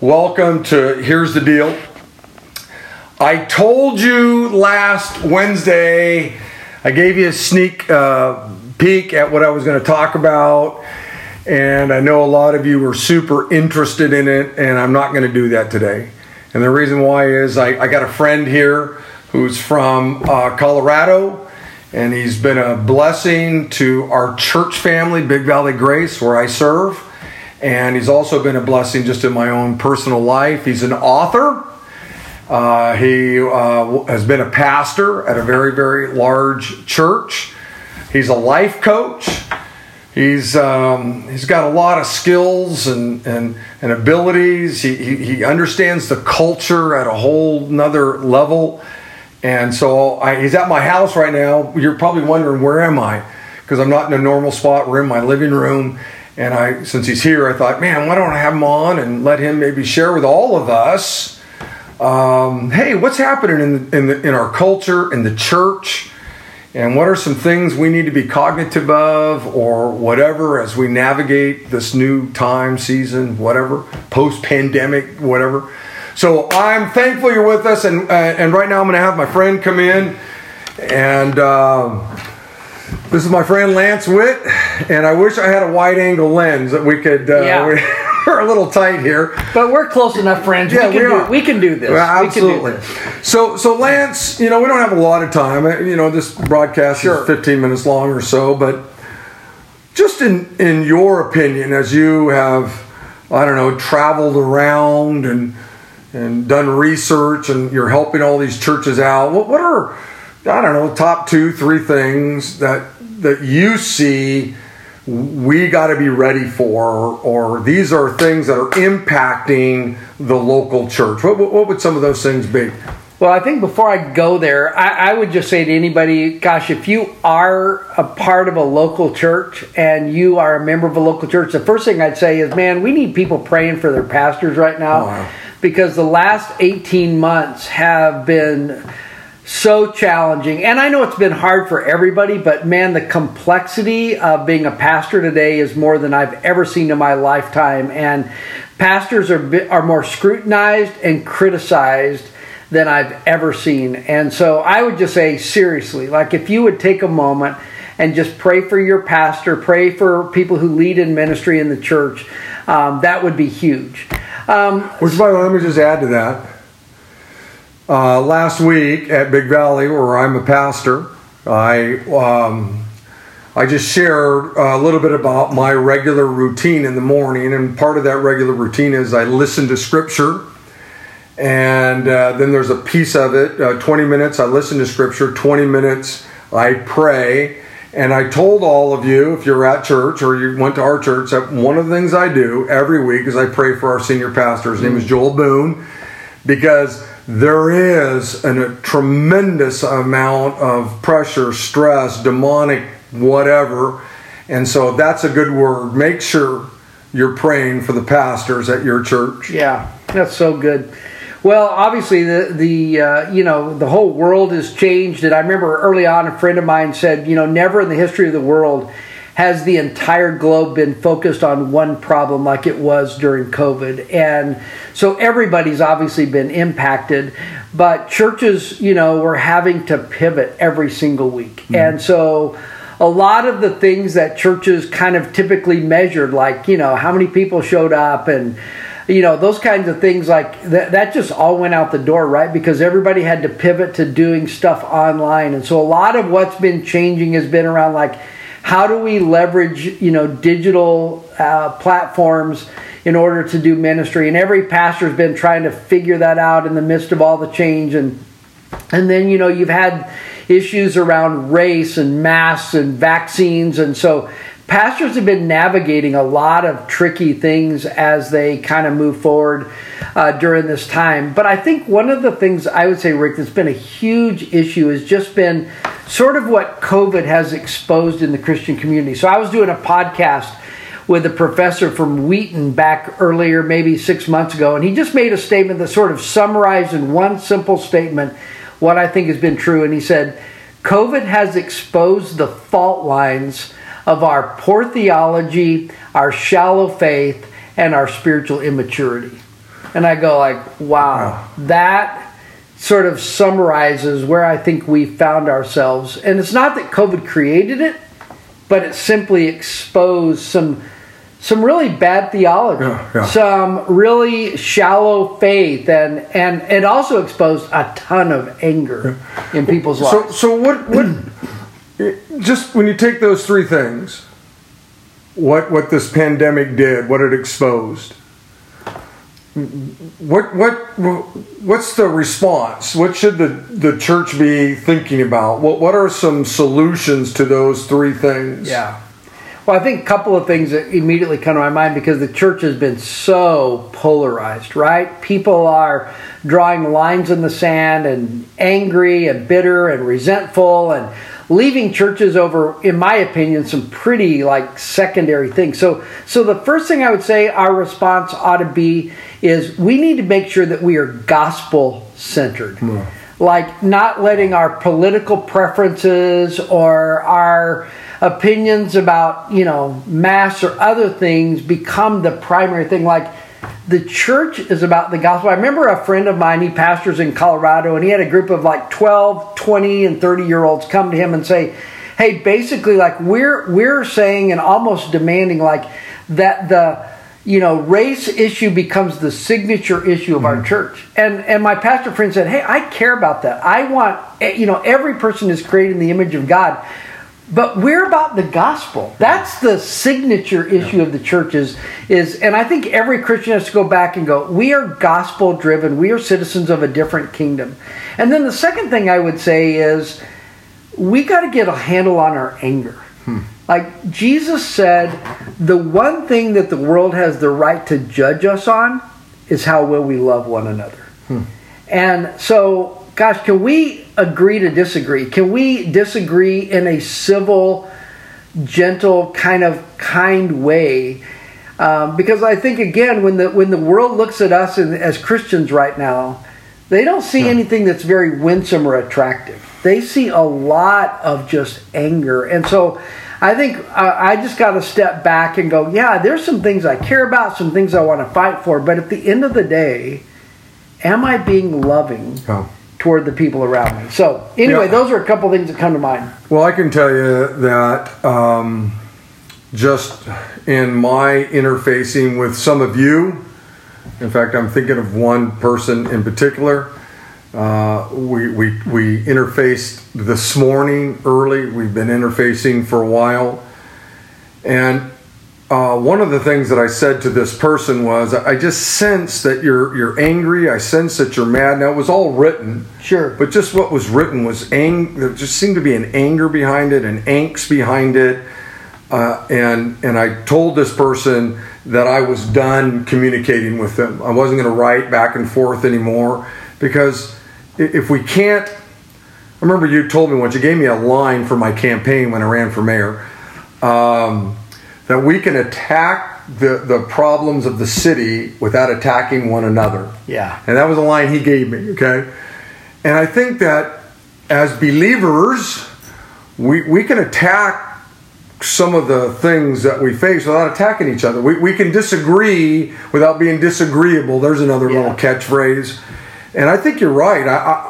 Welcome to Here's the Deal. I told you last Wednesday, I gave you a sneak uh, peek at what I was going to talk about, and I know a lot of you were super interested in it, and I'm not going to do that today. And the reason why is I, I got a friend here who's from uh, Colorado, and he's been a blessing to our church family, Big Valley Grace, where I serve. And he's also been a blessing just in my own personal life. He's an author. Uh, he uh, has been a pastor at a very, very large church. He's a life coach. He's um, he's got a lot of skills and and, and abilities. He, he, he understands the culture at a whole nother level. And so I, he's at my house right now. You're probably wondering where am I? Because I'm not in a normal spot. We're in my living room. And I, since he's here, I thought, man, why don't I have him on and let him maybe share with all of us? Um, hey, what's happening in, in, the, in our culture, in the church? And what are some things we need to be cognitive of or whatever as we navigate this new time, season, whatever, post pandemic, whatever? So I'm thankful you're with us. And, uh, and right now I'm going to have my friend come in. And uh, this is my friend Lance Witt. And I wish I had a wide angle lens that we could. Uh, Yeah. we- We're a little tight here. But we're close enough friends. Yeah, we, can we do, we can do this. Well, We can do absolutely. this. So, so Lance, you know, we don't have a lot of time. Uh, You know, this broadcast Sure. is 15 minutes long or so, but just in in your opinion, as you have, I don't know, traveled around and and done research, and you're helping all these churches out. What what are I don't know, top two, three things that that you see we got to be ready for, or these are things that are impacting the local church. What, what, what would some of those things be? Well, I think before I go there, I, I would just say to anybody, gosh, if you are a part of a local church and you are a member of a local church, the first thing I'd say is, man, we need people praying for their pastors right now oh, Wow. because the last 18 months have been so challenging. And I know it's been hard for everybody, but man, the complexity of being a pastor today is more than I've ever seen in my lifetime. And pastors are are more scrutinized and criticized than I've ever seen. And so I would just say seriously, like if you would take a moment and just pray for your pastor, pray for people who lead in ministry in the church, um, that would be huge. Um, Which, by the way, let me just add to that. Uh, last week at Big Valley, where I'm a pastor, I um, I just shared a little bit about my regular routine in the morning, and part of that regular routine is I listen to Scripture, and uh, then there's a piece of it. Uh, 20 minutes I listen to Scripture, 20 minutes I pray. And I told all of you, if you're at church or you went to our church, that one of the things I do every week is I pray for our senior pastor. His name is Joel Boone, because there is an, a tremendous amount of pressure, stress, demonic, whatever. And so that's a good word. Make sure you're praying for the pastors at your church. Yeah, that's so good. Well, obviously the the uh, you know the whole world has changed, and I remember early on a friend of mine said, you know, never in the history of the world has the entire globe been focused on one problem like it was during COVID, and so everybody's obviously been impacted, but churches, you know, were having to pivot every single week, mm-hmm. and so a lot of the things that churches kind of typically measured, like, you know, how many people showed up and, you know, those kinds of things, like that, that just all went out the door, right? Because everybody had to pivot to doing stuff online. And so a lot of what's been changing has been around, like, how do we leverage, you know, digital uh, platforms in order to do ministry? And every pastor's been trying to figure that out in the midst of all the change. And and then, you know, you've had issues around race and masks and vaccines. And so pastors have been navigating a lot of tricky things as they kind of move forward uh, during this time. But I think one of the things I would say, Rick, that's been a huge issue has just been sort of what COVID has exposed in the Christian community. So I was doing a podcast with a professor from Wheaton back earlier, maybe six months ago, and he just made a statement that sort of summarized in one simple statement what I think has been true. And he said, COVID has exposed the fault lines of our poor theology, our shallow faith, and our spiritual immaturity. And I go like, wow, that sort of summarizes where I think we found ourselves. And it's not that COVID created it, but it simply exposed some some really bad theology, Yeah, yeah. some really shallow faith, and and it also exposed a ton of anger in people's So, lives. so what? What? Just when you take those three things, what what this pandemic did, what it exposed. What what what's the response? What should the, the church be thinking about? What what are some solutions to those three things? Yeah. Well, I think a couple of things that immediately come to my mind because the church has been so polarized, right? People are drawing lines in the sand and angry and bitter and resentful and leaving churches over in my opinion some pretty like secondary things. So so the first thing I would say our response ought to be is we need to make sure that we are gospel centered hmm. like not letting our political preferences or our opinions about you know mass or other things become the primary thing. Like the church is about the gospel. I remember a friend of mine he pastors in colorado and he had a group of like 12 20 and 30 year olds come to him and say hey basically like we're we're saying and almost demanding like that the you know race issue becomes the signature issue of our church. And and my pastor friend said hey i care about that. I want eh, you know every person is created in the image of god but we're about the gospel. That's the signature issue of the church is, is and i think every christian has to go back and go we are gospel driven. We are citizens of a different kingdom. And then the second thing i would say is we got to get a handle on our anger. Hmm. Like Jesus said, the one thing that the world has the right to judge us on is how well we love one another. Hmm. And so, gosh, can we agree to disagree? Can we disagree in a civil, gentle, kind of kind way? Um, because I think again, when the when the world looks at us in, as Christians right now, they don't see anything that's very winsome or attractive. They see a lot of just anger, and so I think uh, I just got to step back and go, yeah, there's some things I care about, some things I want to fight for, but at the end of the day, am I being loving Oh. Toward the people around me? So anyway, Yeah. those are a couple things that come to mind. Well, I can tell you that um, just in my interfacing with some of you, in fact, I'm thinking of one person in particular. Uh, we, we, we interfaced this morning early. We've been interfacing for a while. And uh, one of the things that I said to this person was, I just sense that you're, you're angry. I sense that you're mad. Now, it was all written. Sure. But just what was written was ang- there just seemed to be an anger behind it, an angst behind it, uh, and and I told this person that I was done communicating with them. I wasn't going to write back and forth anymore because if we can't, I remember you told me once you gave me a line for my campaign when I ran for mayor um, that we can attack the the problems of the city without attacking one another. Yeah. And that was a line he gave me, okay? And I think that as believers, we, we can attack some of the things that we face without attacking each other. We, we can disagree without being disagreeable. There's another Yeah. little catchphrase. And I think you're right. I, I,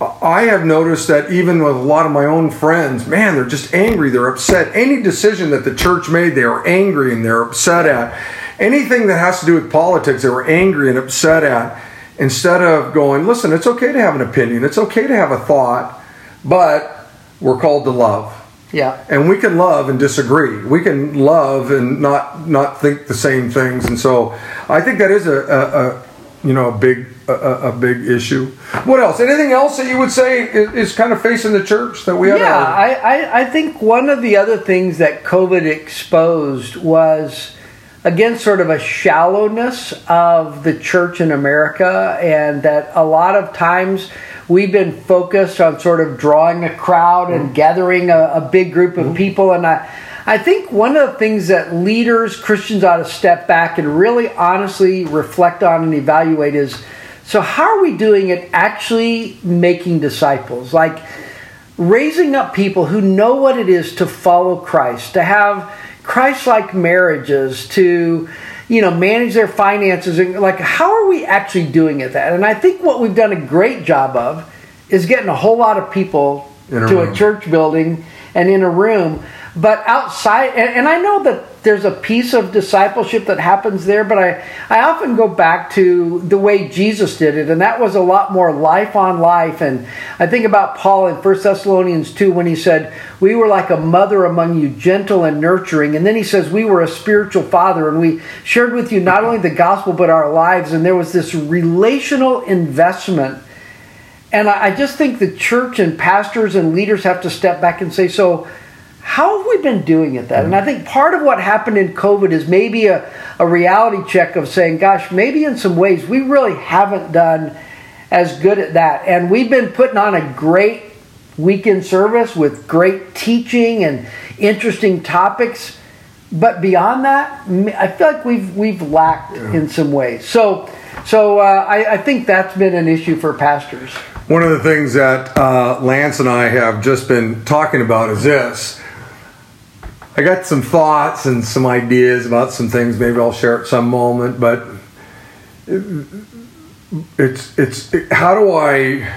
I have noticed that even with a lot of my own friends, man, they're just angry. They're upset. Any decision that the church made, they are angry and they're upset at. Anything that has to do with politics, they were angry and upset at. Instead of going, listen, it's okay to have an opinion, it's okay to have a thought, but we're called to love Yeah. and we can love and disagree. We can love and not not think the same things. And so I think that is a, a, a you know a big a, a big issue. What else? Anything else that you would say is, is kind of facing the church that we have? Yeah, I, I, I think one of the other things that COVID exposed was, again, sort of a shallowness of the church in America, and that a lot of times we've been focused on sort of drawing a crowd and mm. gathering a, a big group of mm. people. And I, I think one of the things that leaders, Christians, ought to step back and really honestly reflect on and evaluate is so, how are we doing it actually making disciples? Like, raising up people who know what it is to follow Christ, to have Christ like marriages, to you know, manage their finances and like how are we actually doing it that? And I think what we've done a great job of is getting a whole lot of people a to room. a church building and in a room. But outside, and, and I know that there's a piece of discipleship that happens there, but I, I often go back to the way Jesus did it, and that was a lot more life on life. And I think about Paul in 1 Thessalonians 2 when he said, We were like a mother among you, gentle and nurturing. And then he says, We were a spiritual father, and we shared with you not only the gospel, but our lives. And there was this relational investment and I I just think the church and pastors and leaders have to step back and say, so how have we been doing at that? And I think part of what happened in COVID is maybe a, a reality check of saying, gosh, maybe in some ways we really haven't done as good at that. And we've been putting on a great weekend service with great teaching and interesting topics. But beyond that, I feel like we've we've lacked in some ways. So, so uh, I, I think that's been an issue for pastors. One of the things that uh, Lance and I have just been talking about is this. I got some thoughts and some ideas about some things. Maybe I'll share at some moment, but it's it's it, how do I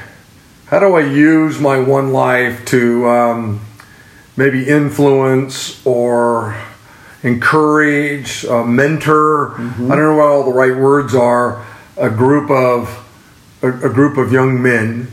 how do I use my one life to um, maybe influence or encourage, uh, mentor? I don't know what all the right words are. A group of a, a group of young men,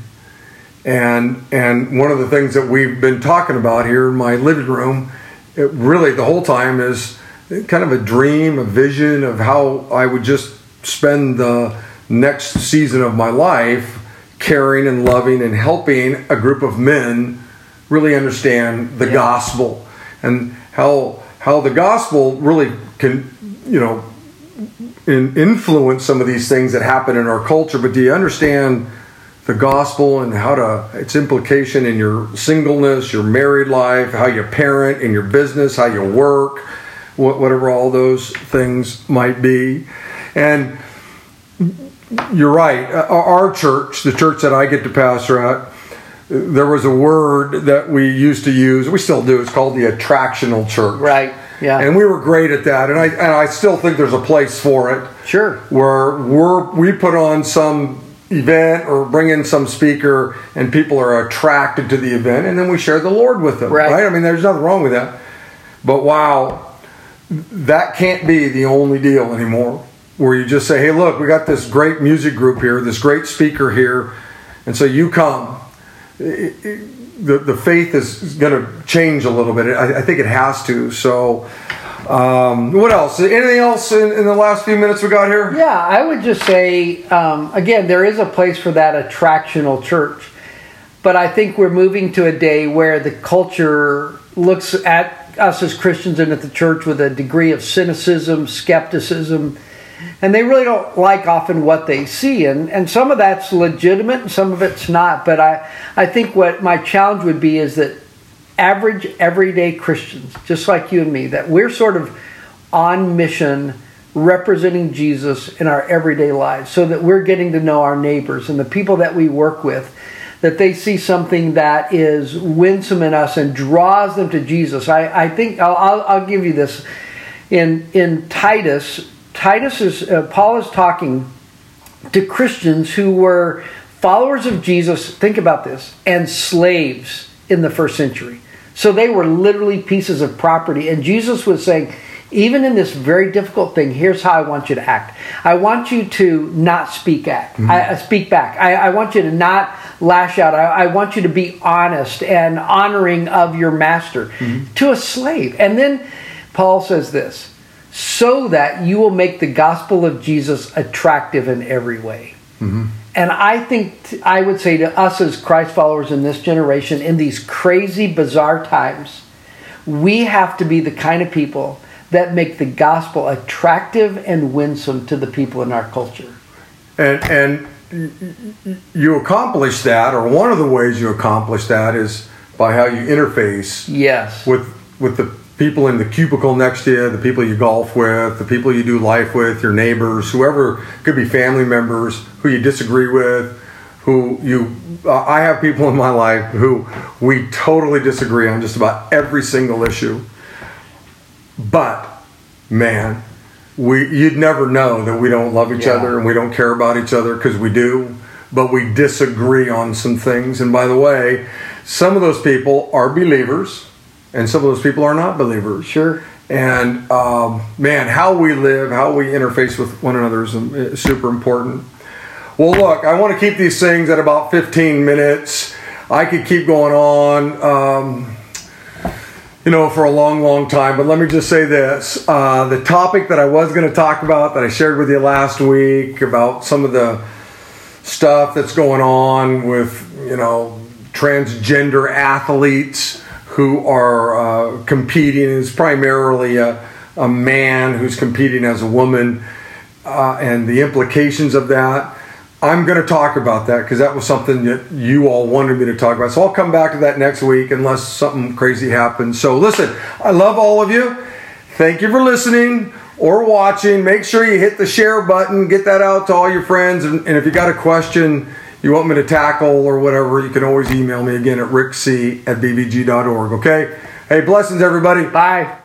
and and one of the things that we've been talking about here in my living room, it really the whole time is kind of a dream, a vision of how I would just spend the next season of my life caring and loving and helping a group of men really understand the Yeah. gospel and how how the gospel really can you know in, influence some of these things that happen in our culture but do you understand the gospel and how to its implication in your singleness your married life how you parent in your business how you work whatever all those things might be and you're right. Uh, Our church, the church that I get to pastor at, there was a word that we used to use. We still do. It's called the attractional church. Right. Yeah. And we were great at that. And I and I still think there's a place for it sure. where we're we put on some event or bring in some speaker and people are attracted to the event and then we share the Lord with them. Right. I mean, there's nothing wrong with that. But wow, that can't be the only deal anymore. Where you just say, "Hey, look, we got this great music group here, this great speaker here, and so you come." It- it- the the faith is going to change a little bit. I, I think it has to. So, um, what else? Anything else in, in the last few minutes we got here? Yeah, I would just say um, again, there is a place for that attractional church, but I think we're moving to a day where the culture looks at us as Christians and at the church with a degree of cynicism, skepticism, and they really don't like often what they see. And and some of that's legitimate, and some of it's not. But I I think what my challenge would be is that average everyday Christians, just like you and me, that we're sort of on mission representing Jesus in our everyday lives so that we're getting to know our neighbors and the people that we work with that they see something that is winsome in us and draws them to Jesus. I, I think I'll, I'll, I'll give you this in in Titus. Titus is uh, Paul is talking to Christians who were followers of Jesus. Think about this, and slaves in the first century. So they were literally pieces of property. And Jesus was saying, even in this very difficult thing, here's how I want you to act. I want you to not speak act. Mm-hmm. I, I speak back. I, I want you to not lash out. I, I want you to be honest and honoring of your master mm-hmm. to a slave. And then Paul says this so that you will make the gospel of Jesus attractive in every way. Mm-hmm. And I think t- I would say to us as Christ followers in this generation, in these crazy, bizarre times, we have to be the kind of people that make the gospel attractive and winsome to the people in our culture. And and you accomplish that, or one of the ways you accomplish that is by how you interface Yes. with with the people in the cubicle next to you, the people you golf with, the people you do life with, your neighbors, whoever could be family members who you disagree with, who you. Uh, I have people in my life who we totally disagree on just about every single issue. But man, we you'd never know that we don't love each Yeah. other and we don't care about each other because we do, but we disagree on some things. And by the way, some of those people are believers, and some of those people are not believers. Sure. And um, man, how we live, how we interface with one another is, um, super important. Well, look, I want to keep these things at about 15 minutes. I could keep going on, um, you know, for a long, long time. But let me just say this: uh, the topic that I was going to talk about, that I shared with you last week, about some of the stuff that's going on with, you know, transgender athletes who are uh, competing is primarily a, a man who's competing as a woman uh, and the implications of that. I'm going to talk about that because that was something that you all wanted me to talk about. So I'll come back to that next week unless something crazy happens. So listen, I love all of you. Thank you for listening or watching. Make sure you hit the share button, get that out to all your friends. And, and if you got a question you want me to tackle or whatever, you can always email me again at rickc at bbg.org. Okay? Hey, blessings, everybody. Bye.